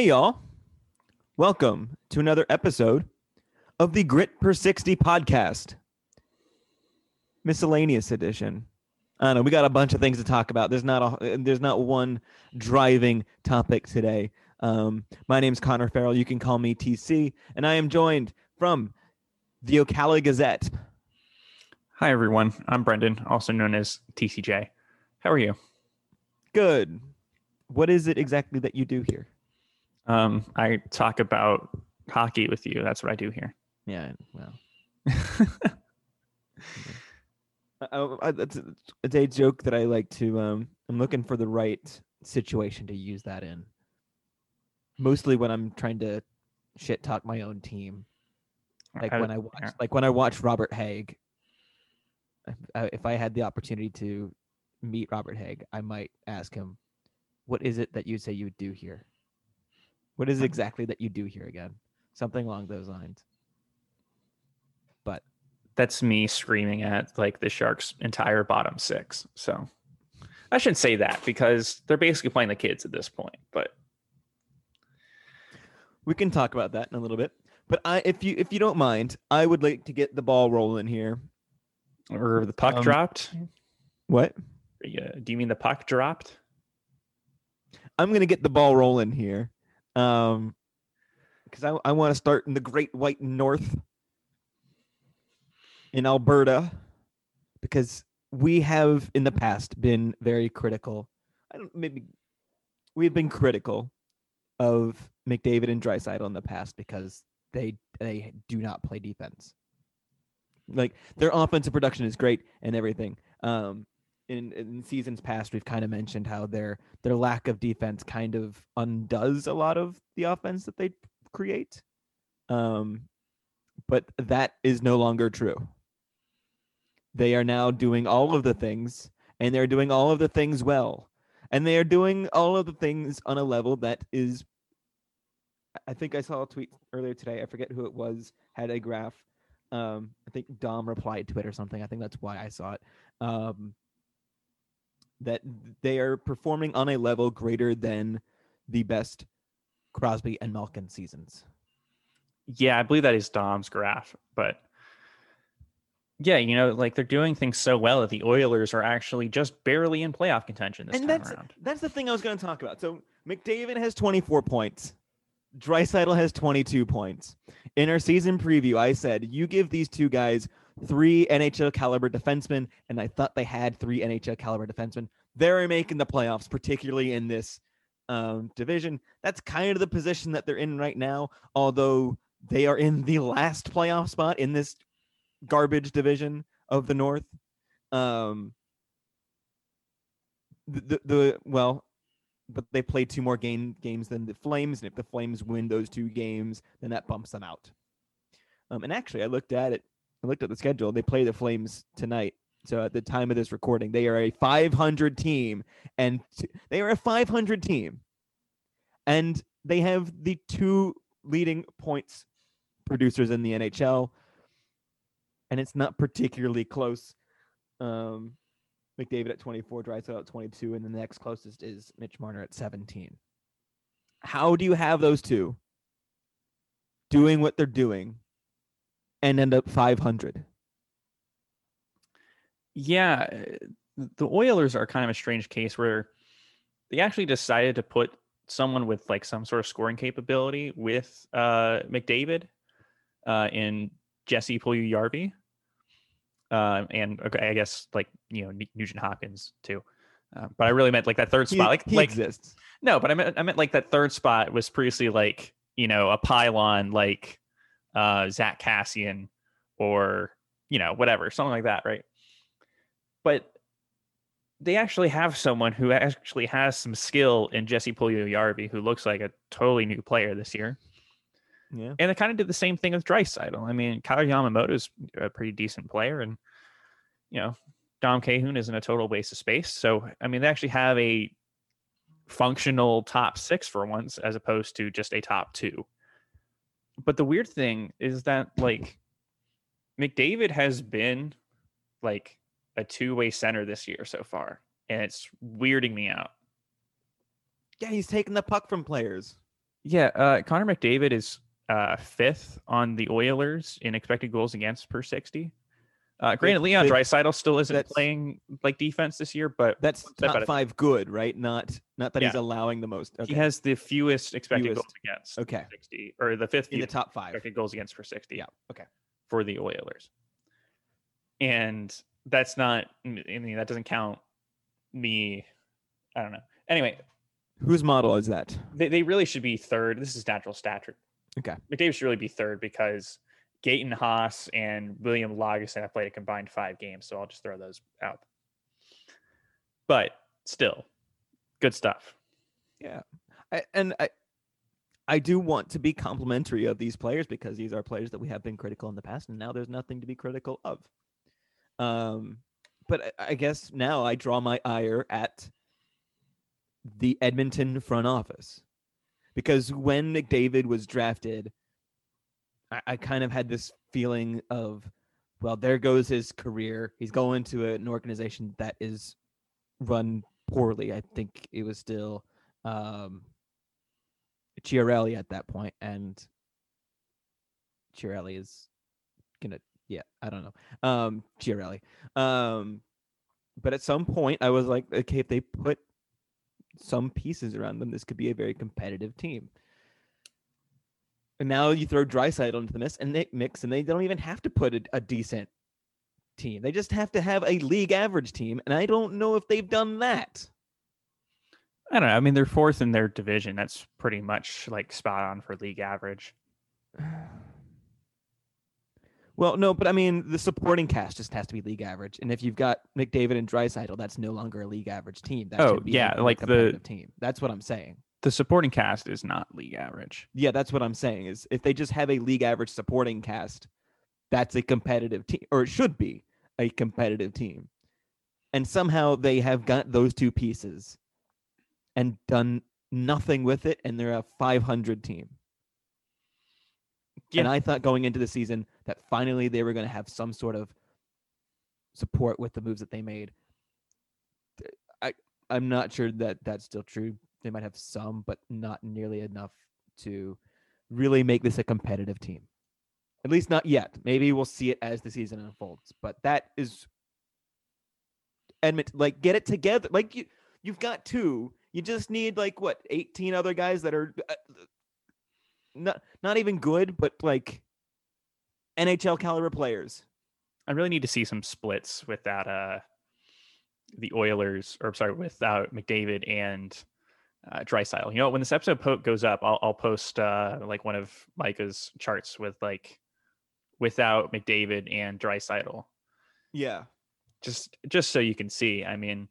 Hey, y'all. Welcome to another episode of the Grit Per 60 podcast, miscellaneous edition. I don't know. We got a bunch of things to talk about. There's not a there's not one driving topic today. Um, my name's Connor Farrell. You can call me TC, and I am joined from the Ocala Gazette. Hi, everyone. I'm Brendan, also known as TCJ. How are you? Good. What is it exactly that you do here? Um, I talk about hockey with you. That's what I do here. Yeah, well. I, I, that's a, it's a joke that I like to. Um, I'm looking for the right situation to use that in. Mostly when I'm trying to shit talk my own team, like I- when I watch, yeah. like when I watch Robert Hagg. If I, if I had the opportunity to meet Robert Hagg, I might ask him, "What is it that you'd say you would do here? What is it exactly that you do here again?" Something along those lines. But That's me screaming at like the Sharks' entire bottom six. So I shouldn't say that because they're basically playing the kids at this point. But we can talk about that in a little bit. But I, if you if you don't mind, I would like to get the ball rolling here. or the puck Um, dropped. What? Yeah, do you mean the puck dropped? I'm gonna get the ball rolling here, um, because I I want to start in the Great White North in Alberta, because we have in the past been very critical. I don't maybe we've been critical of McDavid and Draisaitl in the past because they they do not play defense. Like their offensive production is great and everything. Um, in, in seasons past, we've kind of mentioned how their their lack of defense kind of undoes a lot of the offense that they create. Um, but that is no longer true. They are now doing all of the things, and they're doing all of the things well, and they are doing all of the things on a level that is. I think I saw a tweet earlier today. I forget who it was. Had a graph. Um, I think Dom replied to it or something. I think that's why I saw it. Um, that they are performing on a level greater than the best Crosby and Malkin seasons. Yeah, I believe that is Dom's graph, but yeah, you know, like they're doing things so well that the Oilers are actually just barely in playoff contention this and time that's around. that's the thing I was going to talk about. So McDavid has 24 points. Draisaitl has 22 points. In our season preview, I said you give these two guys three NHL caliber defensemen, and I thought they had three NHL caliber defensemen. They're making the playoffs, particularly in this um, division. That's kind of the position that they're in right now, although they are in the last playoff spot in this garbage division of the North. Um, the, the, well, but they play two more game games than the Flames, and if the Flames win those two games, then that bumps them out. Um, and actually, I looked at it. I looked at the schedule. They play the Flames tonight. So at the time of this recording, they are a 500 team, and t- they are a 500 team, and they have the two leading points producers in the NHL, and it's not particularly close. Um, McDavid at 24, Draisaitl at 22, and the next closest is Mitch Marner at 17. How do you have those two doing what they're doing and end up 500? Yeah, uh, the Oilers are kind of a strange case where they actually decided to put someone with like some sort of scoring capability with uh, McDavid uh, in Jesse Puljujarvi. Um, and okay, I guess like you know Nugent Hopkins too, uh, but I really meant like that third He, spot. Like he like exists. no, but I meant I meant like that third spot was previously like you know a pylon like uh Zack Kassian or you know whatever something like that, right? But they actually have someone who actually has some skill in Jesse Puljujarvi, who looks like a totally new player this year. Yeah. And they kind of did the same thing with Draisaitl. I mean, Kyle is a pretty decent player, and you know, Dom Kahun isn't a total waste of space. So, I mean, they actually have a functional top six for once, as opposed to just a top two. But the weird thing is that like McDavid has been like a two-way center this year so far, and it's weirding me out. Yeah, he's taking the puck from players. Yeah, uh, Connor McDavid is uh, fifth on the Oilers in expected goals against per sixty. Uh, granted, Leon Draisaitl still isn't playing like defense this year, but That's top five good, right? Not not that he's allowing the most. Okay. he has the fewest expected Fewest. goals against okay. sixty, or the fifth In the top five. expected goals against for sixty. Yeah, okay. for the Oilers, and that's not. I mean, that doesn't count me. I don't know. Anyway, Whose model is that? they, they really should be third. This is natural stat trick. Okay. McDavid should really be third because Gaetan Haas and William Lagesson have played a combined five games. So I'll just throw those out. But still, good stuff. Yeah, I, and I, I do want to be complimentary of these players because these are players that we have been critical in the past, and now there's nothing to be critical of. Um, but I, I guess now I draw my ire at the Edmonton front office because when McDavid was drafted, I, I kind of had this feeling of, well, there goes his career. He's going to an organization that is run poorly. I think it was still um Chiarelli at that point and Chiarelli is gonna yeah, I don't know. Um Chiarelli. Um but at some point I was like, okay, if they put some pieces around them, this could be a very competitive team. And now you throw Draisaitl into the mix and they mix and they don't even have to put a, a decent team. They just have to have a league average team. And I don't know if they've done that. I don't know. I mean, they're fourth in their division. That's pretty much like spot on for league average. Well, no, but I mean the supporting cast just has to be league average, and if you've got McDavid and Draisaitl, that's no longer a league average team. That Oh, be yeah, like the- team. That's what I'm saying. The supporting cast is not league average. Yeah, that's what I'm saying. Is if they just have a league average supporting cast, that's a competitive team, or it should be a competitive team. And somehow they have got those two pieces, and done nothing with it, and they're a 500 team. And I thought going into the season that finally they were going to have some sort of support with the moves that they made. I I'm not sure that that's still true. They might have some, but not nearly enough to really make this a competitive team. At least not yet. Maybe we'll see it as the season unfolds. But that is Edmonton. Like, get it together. Like you, you've got two. You just need like what, eighteen other guys that are uh, not not even good, but like NHL caliber players. I really need to see some splits with that. Uh, the Oilers, or sorry, with without McDavid and uh, Draisaitl. You know, when this episode po- goes up, I'll, I'll post uh, like one of Micah's charts with like without McDavid and Drysdale, Yeah. just just so you can see. I mean,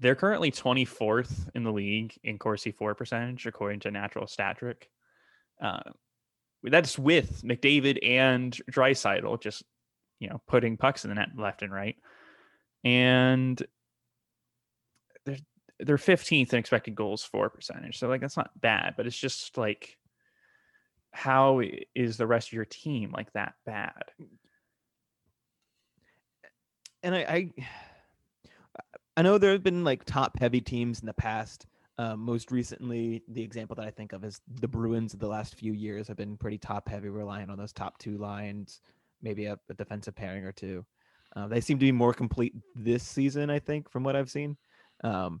they're currently 24th in the league in Corsi for percentage according to Natural Stat Trick. Uh, that's with McDavid and Draisaitl just you know putting pucks in the net left and right, and they're they're 15th in expected goals for percentage. So like that's not bad, but it's just like how is the rest of your team like that bad? and I, I I know there have been like top heavy teams in the past. Um, most recently, the example that I think of is the Bruins of the last few years have been pretty top heavy, relying on those top two lines, maybe a, a defensive pairing or two. Uh, they seem to be more complete this season, I think, from what I've seen. Um,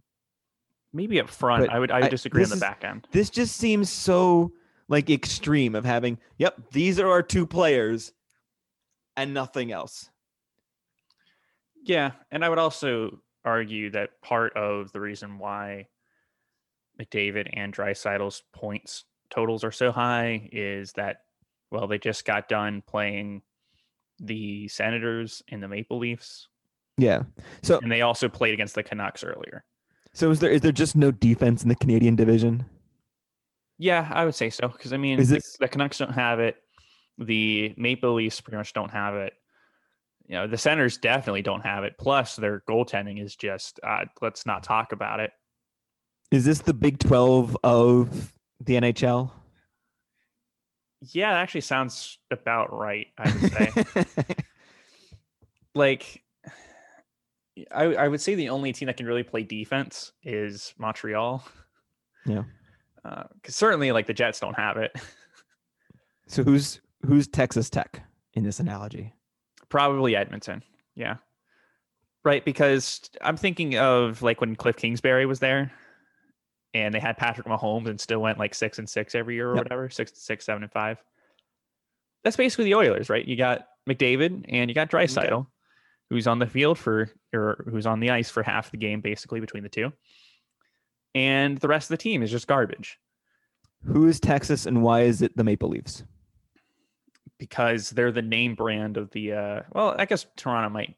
Maybe up front, But I would I would I- disagree on the is- back end. this just seems so like extreme of having, yep, these are our two players and nothing else. Yeah, and I would also argue that part of the reason why McDavid and Draisaitl's points totals are so high is that well, they just got done playing the Senators and the Maple Leafs, Yeah. So and they also played against the Canucks earlier. So is there is there just no defense in the Canadian division? Yeah, I would say so because I mean Is the, Canucks don't have it, the Maple Leafs pretty much don't have it. You know, the Senators definitely don't have it. Plus, their goaltending is just uh, let's not talk about it. Is this the Big 12 of the NHL? Yeah, it actually sounds about right. I would say. like, I I would say the only team that can really play defense is Montreal. Yeah. Uh, because certainly, like the Jets don't have it. So who's who's Texas Tech in this analogy? Probably Edmonton. Yeah. Right. Because I'm thinking of like when Kliff Kingsbury was there and they had Patrick Mahomes and still went like six and six every year or Yep. whatever, six, six, seven, and five. That's basically the Oilers, right? You got McDavid and you got Draisaitl, who's on the field for or who's on the ice for half the game, basically between the two. And the rest of the team is just garbage Who is Texas and why is it the Maple Leafs? because they're the name brand of the uh well, I guess Toronto might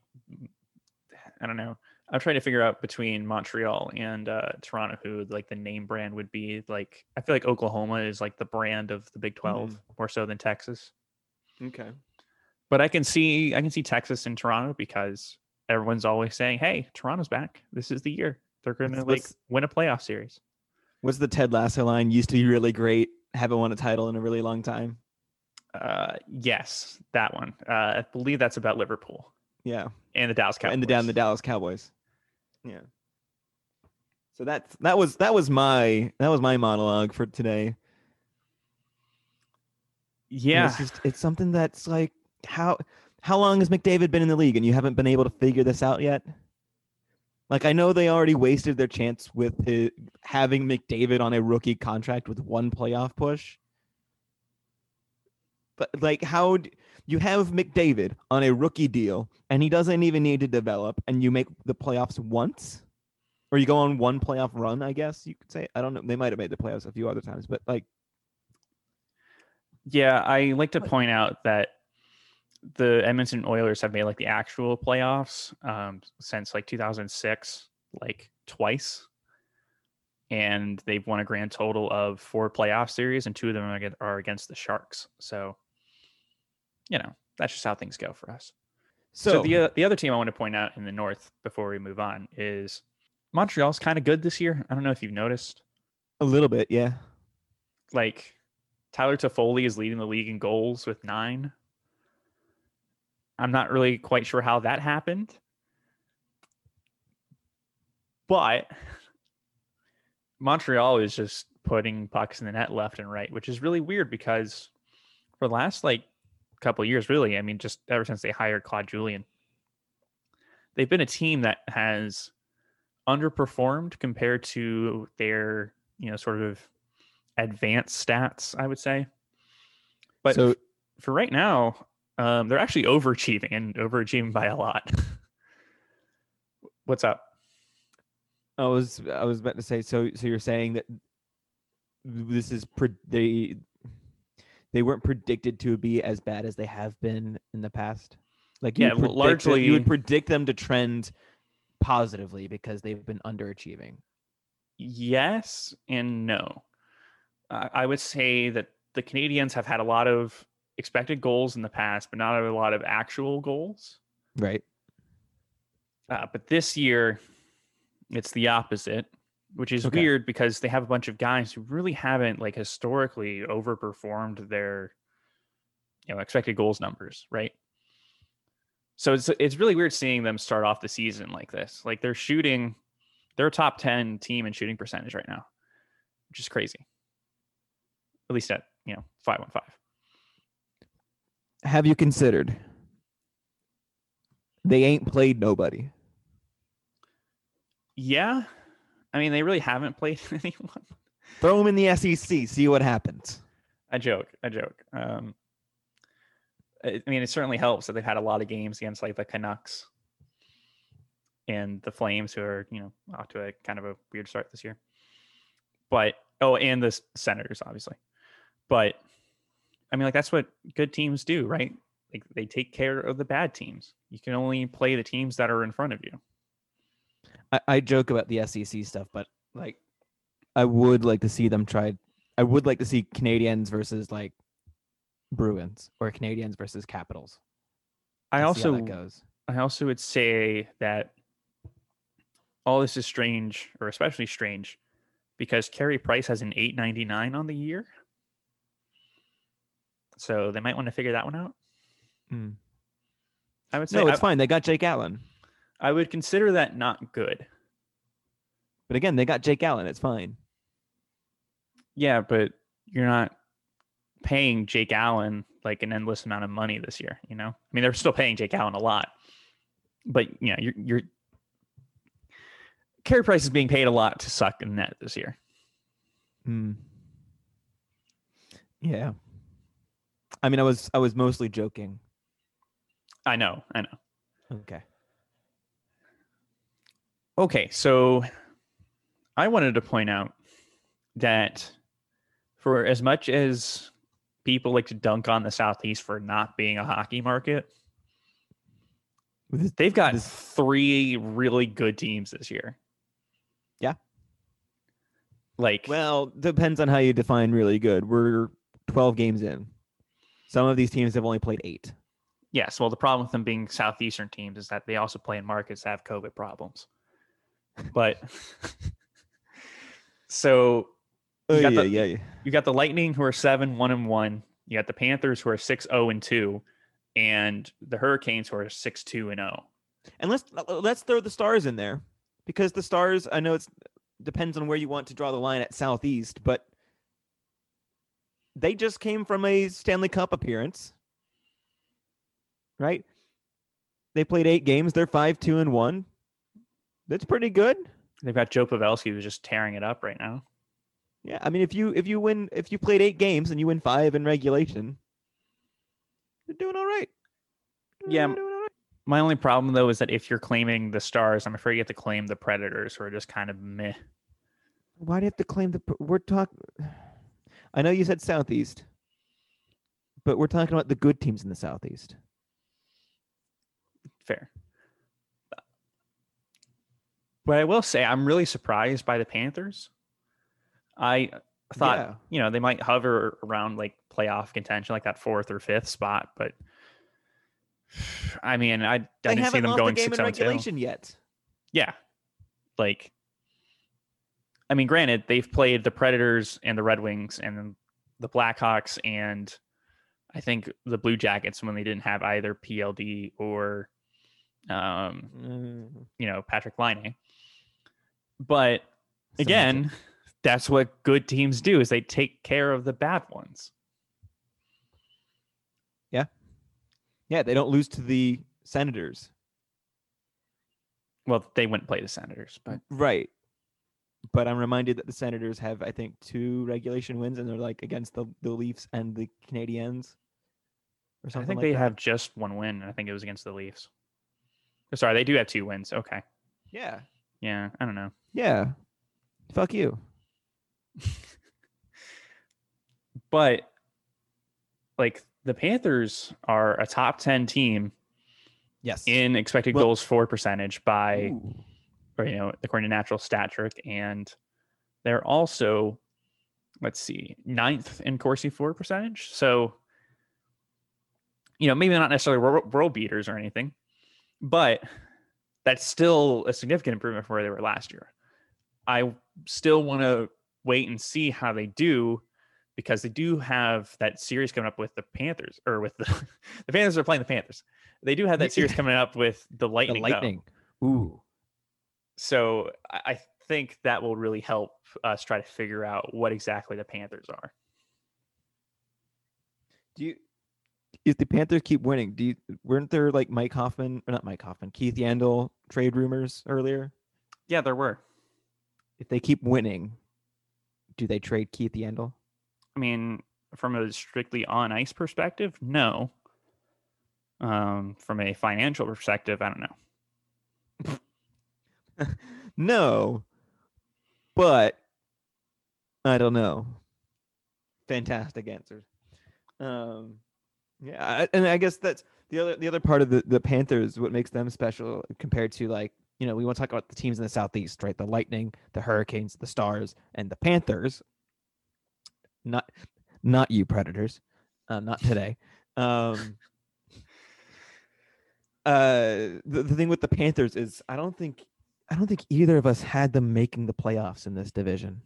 I don't know. I'm trying to figure out between Montreal and uh Toronto who like the name brand would be. Like I feel like Oklahoma is like the brand of the Big 12 more so than Texas. Okay. But I can see I can see Texas and Toronto because everyone's always saying, "Hey, Toronto's back. This is the year. They're going to like win a playoff series." What's the Ted Lasso line? Used to be really great. Haven't won a title in a really long time. Uh yes, that one. Uh I believe that's about Liverpool Yeah. and the Dallas Cowboys. and the down the Dallas Cowboys. Yeah. So that's that was that was my that was my monologue for today. Yeah. It's just it's something that's like how how long has McDavid been in the league and you haven't been able to figure this out yet? Like I know they already wasted their chance with his, having McDavid on a rookie contract with one playoff push. But like how d- you have McDavid on a rookie deal and he doesn't even need to develop and you make the playoffs once? Or you go on one playoff run, I guess you could say. I don't know. They might have made the playoffs a few other times, but like Yeah, I like to point out that the Edmonton Oilers have made like the actual playoffs um, since like 2006, like twice, and they've won a grand total of four playoff series, and two of them are against the Sharks. So, you know, that's just how things go for us. So, so, the uh, the other team I want to point out in the North before we move on is Montreal's kind of good this year. I don't know if you've noticed. a little bit, yeah. like Tyler Toffoli is leading the league in goals with nine. I'm not really quite sure how that happened, but Montreal is just putting pucks in the net left and right, which is really weird because for the last like couple of years, really, I mean, just ever since they hired Claude Julien, they've been a team that has underperformed compared to their, you know, sort of advanced stats, I would say. But so for right now, um, they're actually overachieving and overachieving by a lot. What's up? I was I was about to say so so you're saying that this is pre- they they weren't predicted to be as bad as they have been in the past. Like Yeah, well, that- you would predict them to trend positively because they've been underachieving. Yes and no. I I would say that the Canadiens have had a lot of expected goals in the past, but not a lot of actual goals. Right. Uh, but this year, it's the opposite, which is Okay. weird because they have a bunch of guys who really haven't like historically overperformed their, you know, expected goals numbers, right? So it's it's really weird seeing them start off the season like this. Like they're shooting, they're a top ten team in shooting percentage right now, which is crazy. At least at you know five one five. Have you considered they ain't played nobody? Yeah, I mean they really haven't played anyone. Throw them in the SEC, see what happens. I joke. I joke. Um, I I mean, it certainly helps that they've had a lot of games against like the Canucks and the Flames, who are you know off to a kind of a weird start this year. But oh, and the Senators, obviously. But I mean, like that's what good teams do, right? Like they take care of the bad teams. You can only play the teams that are in front of you. I, I joke about the SEC stuff, but like I would like to see them try I would like to see Canadiens versus like Bruins or Canadiens versus Capitals. I and see how also goes. I also would say that all this is strange, or especially strange, because Carey Price has an 899 on the year. So they might want to figure that one out. Mm. I would say No, it's I, fine. They got Jake Allen. I would consider that not good. But again, they got Jake Allen. It's fine. Yeah, but you're not paying Jake Allen like an endless amount of money this year. You know, I mean, they're still paying Jake Allen a lot, but you know, you're you're Carey Price is being paid a lot to suck in net this year. Hmm. Yeah. I mean, I was I was mostly joking. I know, I know. Okay. Okay, so I wanted to point out that for as much as people like to dunk on the Southeast for not being a hockey market, they've got this- three really good teams this year. Yeah. Like, well, depends on how you define really good. We're 12 games in. Some of these teams have only played eight. yes. Well, the problem with them being Southeastern teams is that they also play in markets that have COVID problems. But so Oh, You got yeah, the- yeah, yeah. you got the Lightning who are seven, one and one. You got the Panthers who are six, zero and two, and the Hurricanes who are six, two and oh. zero. And let's uh, uh, let's throw the stars in there because the stars. I know it's depends on where you want to draw the line at Southeast, but they just came from a Stanley Cup appearance, right? They played eight games. They're five, two, and one. That's pretty good. They've got Joe Pavelski who's just tearing it up right now. Yeah, I mean, if you if you win if you played eight games and you win five in regulation, you're doing all right. You're Yeah, all right. My only problem though is that if you're claiming the Stars, I'm afraid you have to claim the Predators, who are just kind of meh. Why do you have to claim the? We're talking. I know you said Southeast, but we're talking about the good teams in the Southeast. Fair. But I will say I'm really surprised by the Panthers. I thought Yeah. you know they might hover around like playoff contention, like that fourth or fifth spot, but I mean, I, I didn't see them going a game six in two. regulation yet. Yeah, like I mean, granted, they've played the Predators and the Red Wings and the Blackhawks and I think the Blue Jackets when they didn't have either PLD or um, Mm, you know Patrik Laine. But again, that's what good teams do is they take care of the bad ones. Yeah. Yeah, they don't lose to the Senators, Well, they wouldn't play the Senators, but right? But I'm reminded that the Senators have, I think, two regulation wins, and they're like against the, the Leafs and the Canadiens, or something. I think like they that. have just one win. and I think it was against the Leafs. Oh, Sorry, they do have two wins. Okay. Yeah, Yeah, I don't know. yeah. Fuck you. But like the Panthers are a top 10 team Yes. in expected Well- goals for percentage by Ooh. Or you know, according to natural stat trick. And they're also, let's see, ninth in Corsi for percentage. So, you know, maybe not necessarily world, beaters or anything, but that's still a significant improvement from where they were last year. I still want to wait and see how they do because they do have that series coming up with the Panthers or with the the Panthers are playing the Panthers. They do have that series coming up with the The Lightning. though. Lightning. Ooh. So I I think that will really help us try to figure out what exactly the Panthers are. Do you if the Panthers keep winning, do you weren't there like Mike Hoffman or not Mike Hoffman, Keith Yandle trade rumors earlier? Yeah, there were. If they keep winning, do they trade Keith Yandle? I mean, from a strictly on ice perspective, no. Um, from a financial perspective, I don't know. no. But I don't know. Fantastic answers. Um yeah, I- and I guess that's the other the other part of the, the Panthers, what makes them special compared to like, you know, we want to talk about the teams in the southeast, right? The Lightning, the Hurricanes, the Stars, and the Panthers. Not not you Predators. Uh, not today. Um uh the, the thing with the Panthers is I don't think I don't think either of us had them making the playoffs in this division.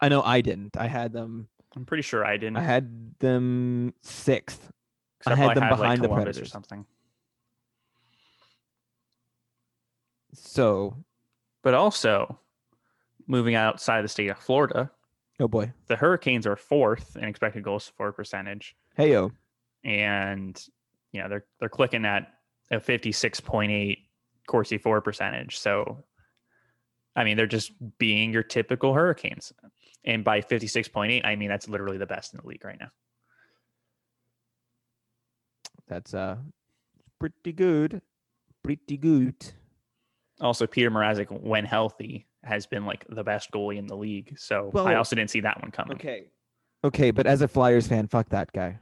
I know I didn't. I had them I'm pretty sure I didn't. I had them sixth. I had them like, behind the Columbus or something. So But also, moving outside the state of Florida, Oh boy. The Hurricanes are fourth in expected goals for percentage, Hey yo. and you know they're they're clicking at a fifty six point eight Corsi for percentage. So, I mean, they're just being your typical Hurricanes, and by fifty six point eight, I mean that's literally the best in the league right now. That's uh pretty good. Pretty good. Also, Petr Mrazek, when healthy, has been like the best goalie in the league. So well, I also didn't see that one coming. Okay. Okay, but as a Flyers fan, fuck that guy.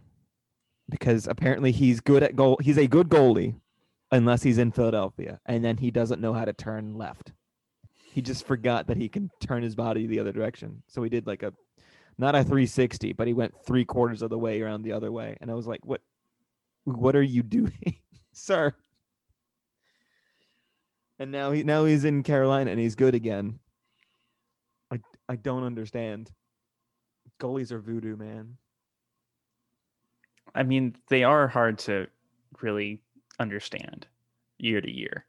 Because apparently he's good at goal. He's a good goalie unless he's in Philadelphia and then he doesn't know how to turn left. He just forgot that he can turn his body the other direction. So he did like a not a 360, but he went 3 quarters of the way around the other way and I was like, "What what are you doing, sir?" And now he now he's in Carolina and he's good again. I I don't understand. Goalies are voodoo, man. I mean, they are hard to really understand year to year.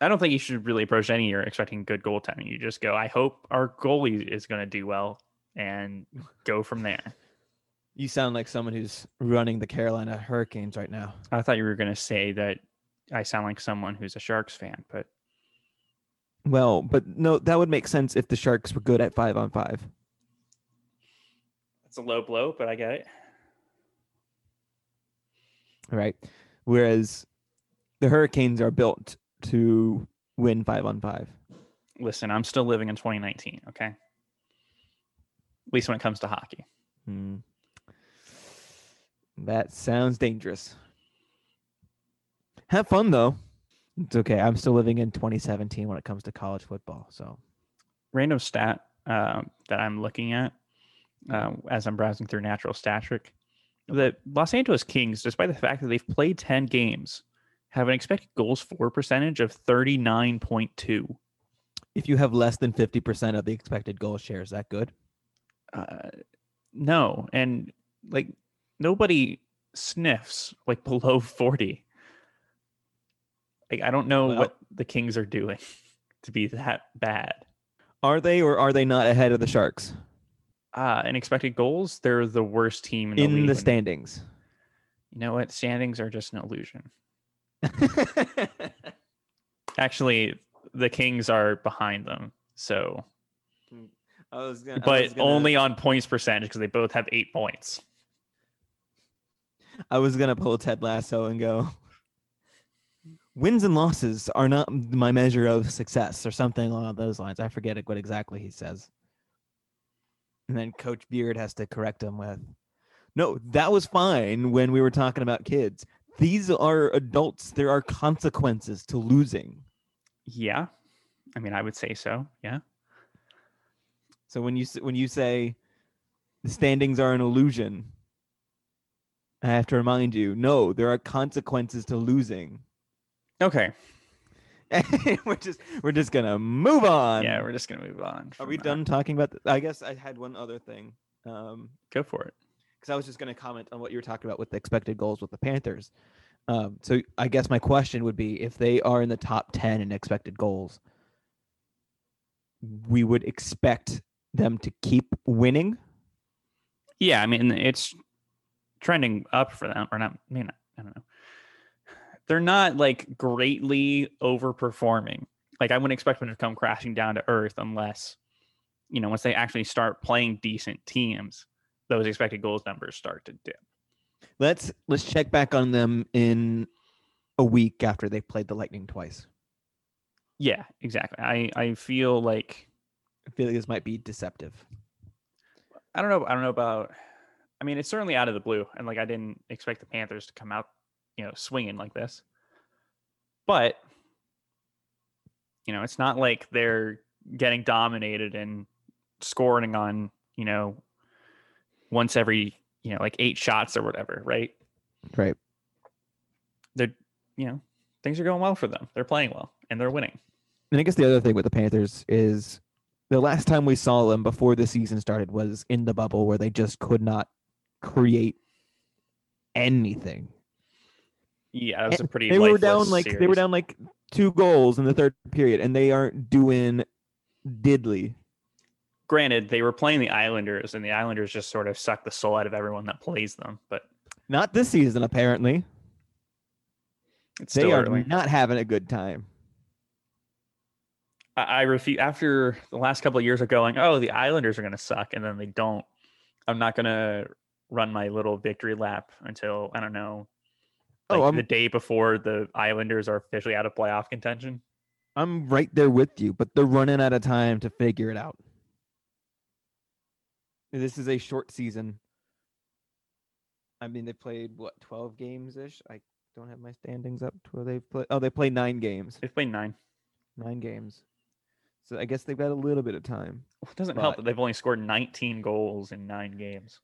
I don't think you should really approach any year expecting good goaltending. You just go, I hope our goalie is going to do well and go from there. You sound like someone who's running the Carolina Hurricanes right now. I thought you were going to say that I sound like someone who's a Sharks fan, but Well, but no, that would make sense if the Sharks were good at five on five. That's a low blow, but I get it. right? Whereas the Hurricanes are built to win five on five. Listen, I'm still living in 2019, okay? At least when it comes to hockey. Hmm. That sounds dangerous. Have fun though. It's okay. I'm still living in 2017 when it comes to college football. So Random stat um, that I'm looking at um, as I'm browsing through Natural Stat Trick the Los Angeles Kings, despite the fact that they've played 10 games, have an expected goals for percentage of 39.2. if you have less than 50% of the expected goal share, is that good? Uh, no, and like nobody sniffs like below 40. Like I don't know Well- what the Kings are doing to be that bad. Are they or are they not ahead of the Sharks Uh, in expected goals, they're the worst team in the, in league the standings? You know what? Standings are just an illusion. Actually, the Kings are behind them. So, I was gonna, but only on points percentage because they both have eight points. I was gonna pull Ted Lasso and go. Wins and losses are not my measure of success, or something along those lines. I forget what exactly he says. And then Coach Beard has to correct him with, "No, that was fine when we were talking about kids. These are adults. There are consequences to losing. Yeah. I mean, I would say so. Yeah. So when you when you say the standings are an illusion, I have to remind you, no, there are consequences to losing. Okay. we're just we're just gonna move on. yeah, we're just gonna move on. Are we that. done talking about? I guess I had one other thing. Um, Go for it. because I was just gonna comment on what you were talking about with the expected goals with the Panthers. Um, so I guess my question would be if they are in the top ten in expected goals, we would expect them to keep winning. Yeah, I mean, it's trending up for them, or not. I mean, I don't know. They're not like greatly overperforming. Like I wouldn't expect them to come crashing down to earth unless, you know, once they actually start playing decent teams, those expected goals numbers start to dip. Let's let's check back on them in a week after they played the Lightning twice. Yeah, exactly. I I feel like I feel like this might be deceptive. I don't know. I don't know about. I mean, it's certainly out of the blue, and like I didn't expect the Panthers to come out, you know, swinging like this. But you know, it's not like they're getting dominated and scoring on you know once every you know like eight shots or whatever, right? Right. They're you know things are going well for them. They're playing well and they're winning. And I guess the other thing with the Panthers is the last time we saw them before the season started was in the bubble where they just could not create anything. Yeah, that was a pretty. They were down like they were down like two goals in the third period, and they aren't doing diddly. granted, they were playing the Islanders, and the Islanders just sort of suck the soul out of everyone that plays them. But Not this season, apparently. it's They are early. not having a good time. I, I refuse after the last couple of years of going, oh, the Islanders are going to suck, and then they don't. I'm not going to run my little victory lap until I don't know, Oh, like I'm- the day before the Islanders are officially out of playoff contention. I'm right there with you, but they're running out of time to figure it out. This is a short season. I mean, they played what 12 games ish. I don't have my standings up. To where they've played. Oh, they played nine games. They've played nine. Nine games. So I guess they've got a little bit of time. Well, It doesn't help that they've only scored 19 goals in nine games.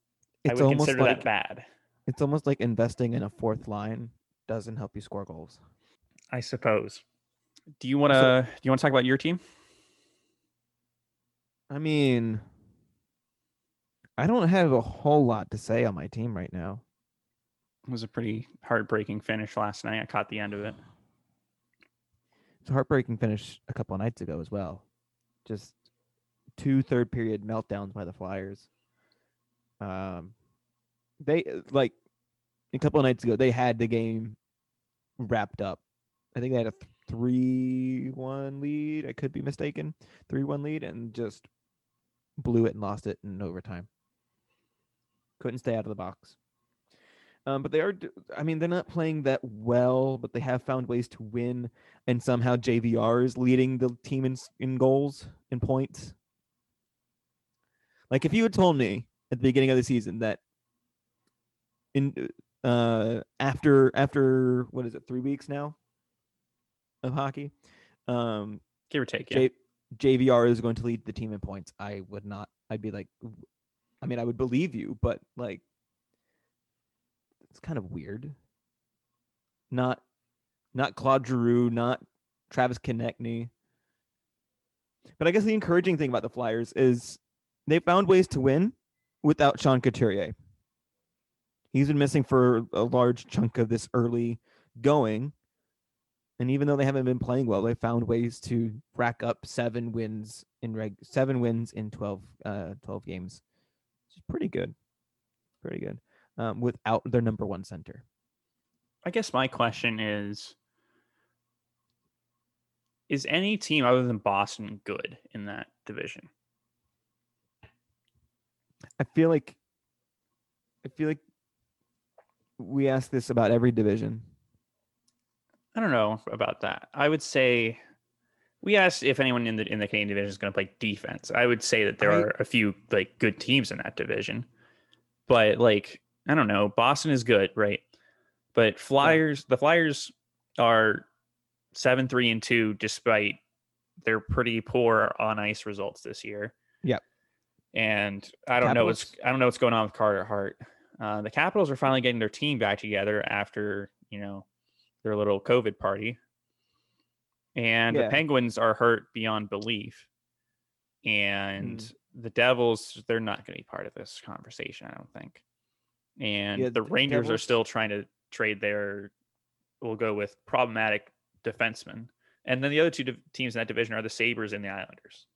I would consider like that bad. It's almost like investing in a fourth line doesn't help you score goals. I suppose. Do you want to? So- do you want to talk about your team? I mean, I don't have a whole lot to say on my team right now. It was a pretty heartbreaking finish last night. I caught the end of it. It's a heartbreaking finish a couple of nights ago as well. Just two third period meltdowns by the Flyers. Um, they uh, like a couple nights ago they had the game wrapped up. I think they had a three-one lead. I could be mistaken. Three-one lead and just blew it and lost it in overtime. Couldn't stay out of the box. Um, but they are. I mean, they're not playing that well, but they have found ways to win and somehow JVR is leading the team in in goals and points. Like if you had told me at the beginning of the season that in uh after after what is it three weeks now of hockey, um Give or take. Yeah. J- JVR is going to lead the team in points, I would not. I'd be like, I mean, I would believe you, but like, it's kind of weird. Not, not Claude Giroux, not Travis Konecny. But I guess the encouraging thing about the Flyers is they found ways to win without Sean Couturier. He's been missing for a large chunk of this early going. And even though they haven't been playing well, they found ways to rack up seven wins in reg seven wins in 12, uh, 12 games. Which is pretty good. Pretty good. Um, without their number one center. I guess my question is Is any team other than Boston good in that division? I feel like I feel like we ask this about every division. I don't know about that. I would say we asked if anyone in the in the Canadian division is going to play defense. I would say that there I- are a few like good teams in that division. But like I don't know, Boston is good, right? But Flyers, the Flyers are 7-3 and 2 despite their pretty poor on ice results this year. Yep. And I don't know what's I don't know what's going on with Carter Hart. Uh, the Capitals are finally getting their team back together after, you know, their little COVID party. And the Penguins are hurt beyond belief. And Hmm. the Devils, they're not going to be part of this conversation, I don't think. And Yeah, the the Rangers are still trying to trade their, we'll go with problematic defensemen. And then the other two div- teams in that division are the Sabres and the Islanders.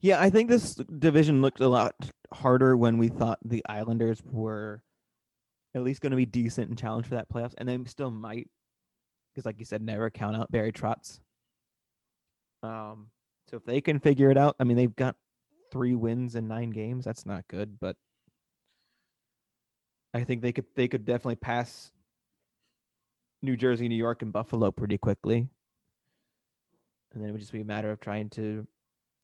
Yeah, I think this division looked a lot harder when we thought the Islanders were at least going to be decent and challenge for that playoffs, and they still might, because like you said, never count out Barry Trotz. Um, so if they can figure it out, I mean, they've got three wins in nine games. That's not good, but I think they could they could definitely pass New Jersey, New York, and Buffalo pretty quickly. And then it would just be a matter of trying to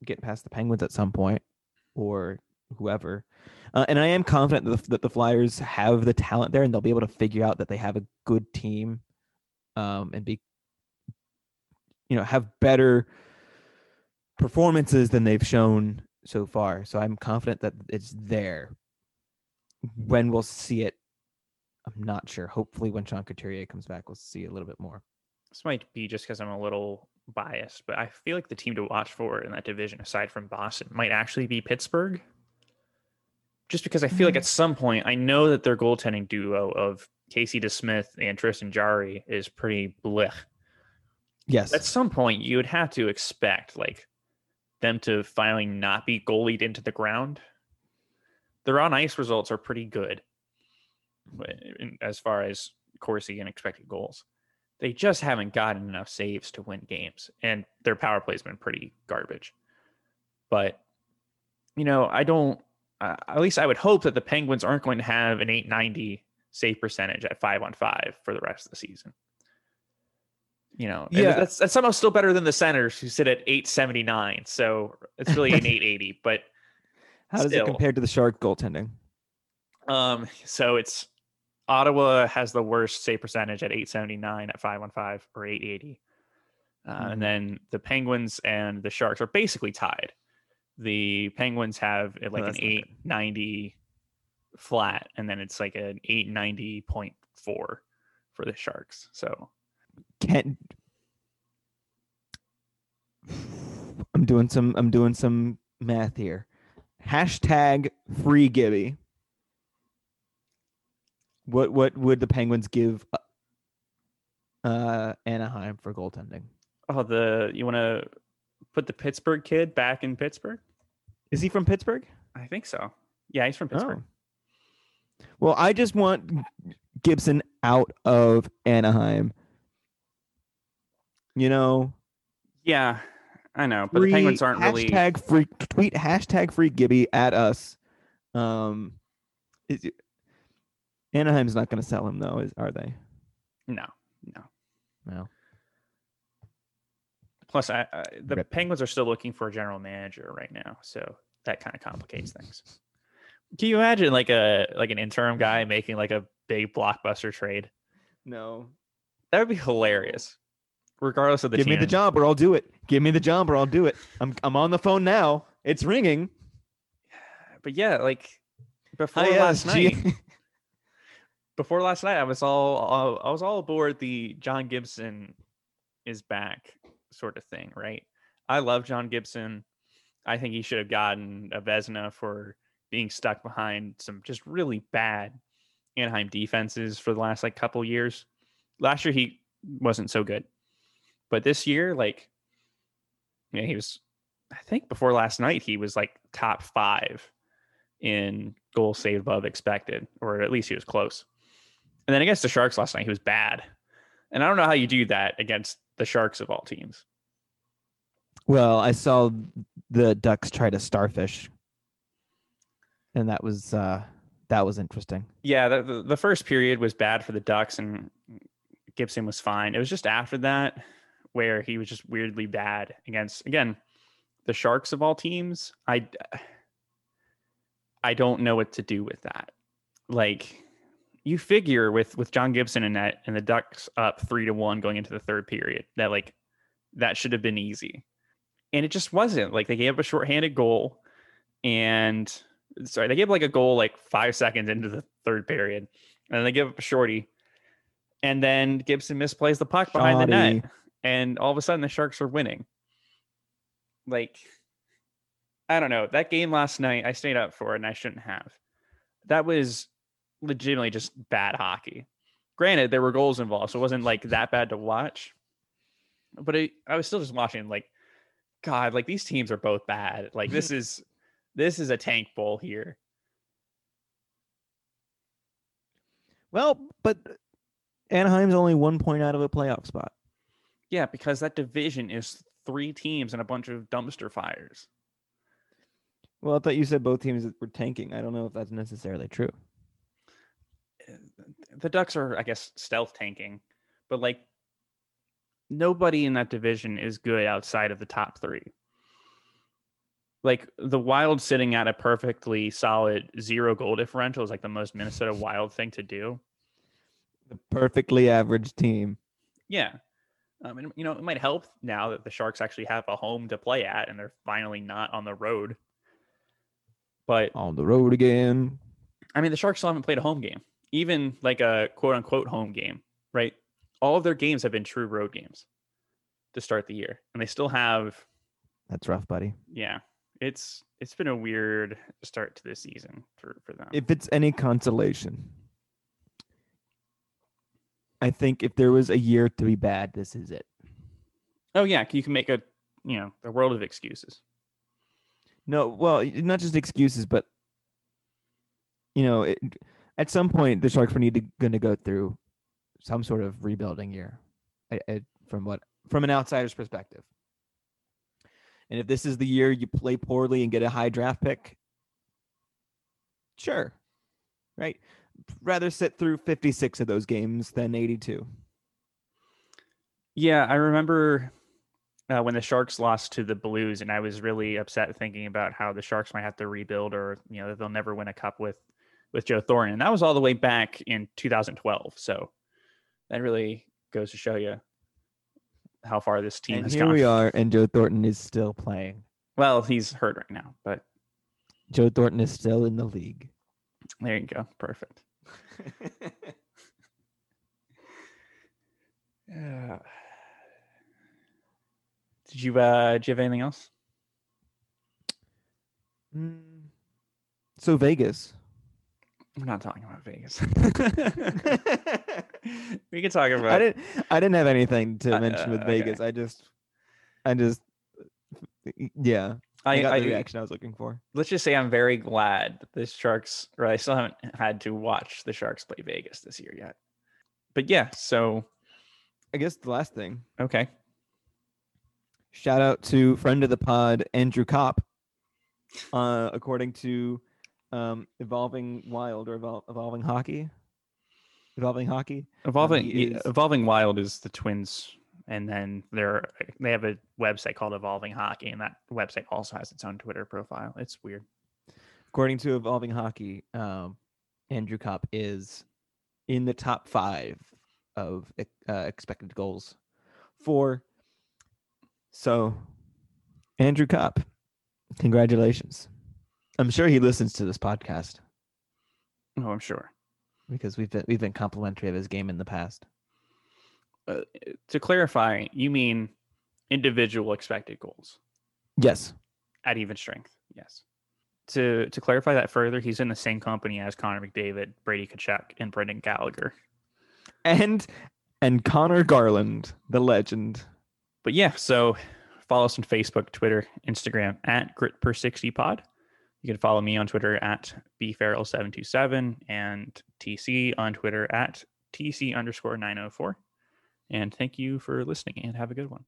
get past the Penguins at some point or whoever. Uh, and I am confident that the, that the Flyers have the talent there and they'll be able to figure out that they have a good team um, and be, you know, have better performances than they've shown so far. So I'm confident that it's there. When we'll see it, I'm not sure. Hopefully, when Sean Couturier comes back, we'll see a little bit more. This might be just because I'm a little biased, but I feel like the team to watch for in that division, aside from Boston, might actually be Pittsburgh. Just because I feel like Mm. at some point, I know that their goaltending duo of Casey DeSmith and Tristan Jarry is pretty blech. Yes. At some point, you would have to expect like them to finally not be goalied into the ground. Their on ice results are pretty good but as far as Corsi and expected goals. They just haven't gotten enough saves to win games, and their power play's been pretty garbage. But you know, I don't. Uh, at least I would hope that the Penguins aren't going to have an 890 save percentage at five on five for the rest of the season. You know, Yeah. that's that's somehow still better than the Senators who sit at 879. So it's really an 880. But How does Still. it compare to the Shark goaltending? um, so it's Ottawa has the worst save percentage at 879 at 515 or 880. Uh, Mhm. And then the Penguins and the Sharks are basically tied. The Penguins have uh, like an not good. 890 flat, and then it's like an 890.4 for the Sharks. So. I'm doing some. I'm doing some math here. Hashtag free Gibby. What what would the Penguins give uh, uh Anaheim for goaltending? Oh, the you want to put the Pittsburgh kid back in Pittsburgh? Is he from Pittsburgh? I think so. Yeah, he's from Pittsburgh. Oh. Well, I just want Gibson out of Anaheim. You know, Yeah, I know, but free, the Penguins aren't really. hashtag free tweet hashtag free Gibby at us. Um, is it- Anaheim's not going to sell him though, is are they? No, no. No. Plus, I, I, the Rip. Penguins are still looking for a general manager right now, so that kind of complicates things. Can you imagine like a like an interim guy making like a big blockbuster trade? No. That would be hilarious, regardless of the Give me the job or I'll do it. Give me the job or I'll do it. I'm I'm on the phone now. It's ringing. But yeah, like before Hi, last G- night, before last night, I was all, I was all aboard the John Gibson is back sort of thing, right? I love John Gibson. I think he should have gotten a Vezina for being stuck behind some just really bad Anaheim defenses for the last like couple years. Last year he wasn't so good, but this year, like, yeah, he was. I think before last night he was like top five in goal saved above expected, or at least he was close. And then against the Sharks last night, he was bad. And I don't know how you do that against the Sharks of all teams. Well, I saw the Ducks try to starfish, and that was uh that was interesting. Yeah, the, the, the first period was bad for the Ducks, and Gibson was fine. It was just after that where he was just weirdly bad against again the Sharks of all teams. I I don't know what to do with that. Like you figure with with John Gibson in that and the Ducks up three to one going into the third period that like that should have been easy, and it just wasn't. Like they gave up a shorthanded goal, and sorry, they gave like a goal like five seconds into the third period, and then they give up a shorty, and then Gibson misplays the puck behind the net, and all of a sudden the Sharks are winning. Like, I don't know. That game last night, I stayed up for it, and I shouldn't have. That was legitimately just bad hockey. Granted, there were goals involved, so it wasn't like that bad to watch. But it, I was still just watching, like, God, like these teams are both bad. Like this is this is a tank bowl here. Well, but Anaheim's only one point out of a playoff spot. Yeah, because that division is three teams and a bunch of dumpster fires. Well, I thought you said both teams were tanking. I don't know if that's necessarily true. The Ducks are, I guess, stealth tanking, but like nobody in that division is good outside of the top three. Like the Wild sitting at a perfectly solid zero goal differential is like the most Minnesota Wild thing to do. The perfectly average team. Yeah. Um, and, you know, it might help now that the Sharks actually have a home to play at and they're finally not on the road. But On the road again. I mean, the Sharks still haven't played a home game, even like a quote unquote home game, right? All of their games have been true road games to start the year, and they still have, That's rough, buddy. yeah, it's it's been a weird start to this season for for them. If it's any consolation, I think if there was a year to be bad, this is it. oh yeah, you can make a you know a world of excuses. No, well, not just excuses, but you know, it, at some point the Sharks were need to going to go through some sort of rebuilding year, I, I, from what from an outsider's perspective. And if this is the year you play poorly and get a high draft pick, sure, right? Rather sit through 56 of those games than 82. Yeah, I remember uh, when the Sharks lost to the Blues, and I was really upset thinking about how the Sharks might have to rebuild, or you know, they'll never win a cup with with Joe Thornton. And that was all the way back in 2012. So that really goes to show you how far this team And has here gone. we are, and Joe Thornton is still playing. Well, he's hurt right now, but Joe Thornton is still in the league. there you go. Perfect. Yeah. Did you uh did you have anything else? Mm. So Vegas. We're not talking about Vegas. we could talk about I didn't. I didn't have anything to Uh, mention with uh, okay. Vegas. I just. I just. Yeah, I, I, got I, the reaction I was looking for. let's just say I'm very glad that the Sharks or I still haven't had to watch the Sharks play Vegas this year yet. But yeah, so I guess the last thing. okay. Shout out to friend of the pod Andrew Copp. Uh, according to um, Evolving Wild or Evol- Evolving Hockey. Evolving Hockey. Evolving he yeah, is- Evolving Wild is the Twins and then they're they have a website called Evolving Hockey and that website also has its own Twitter profile. It's weird. According to Evolving Hockey, um, Andrew Copp is in the top five of uh, expected goals for. So, Andrew Copp, congratulations. I'm sure he listens to this podcast Oh, I'm sure. because we've been, we've been complimentary of his game in the past. Uh, to clarify, you mean individual expected goals Yes. at even strength. Yes. To to clarify that further, he's in the same company as Connor McDavid, Brady Tkachuk, and Brendan Gallagher. And and Conor Garland, the legend. But yeah, so follow us on Facebook, Twitter, Instagram at Grit per 60 Pod. You can follow me on Twitter at bfarrell727 and TC on Twitter at TC underscore 904. And thank you for listening and have a good one.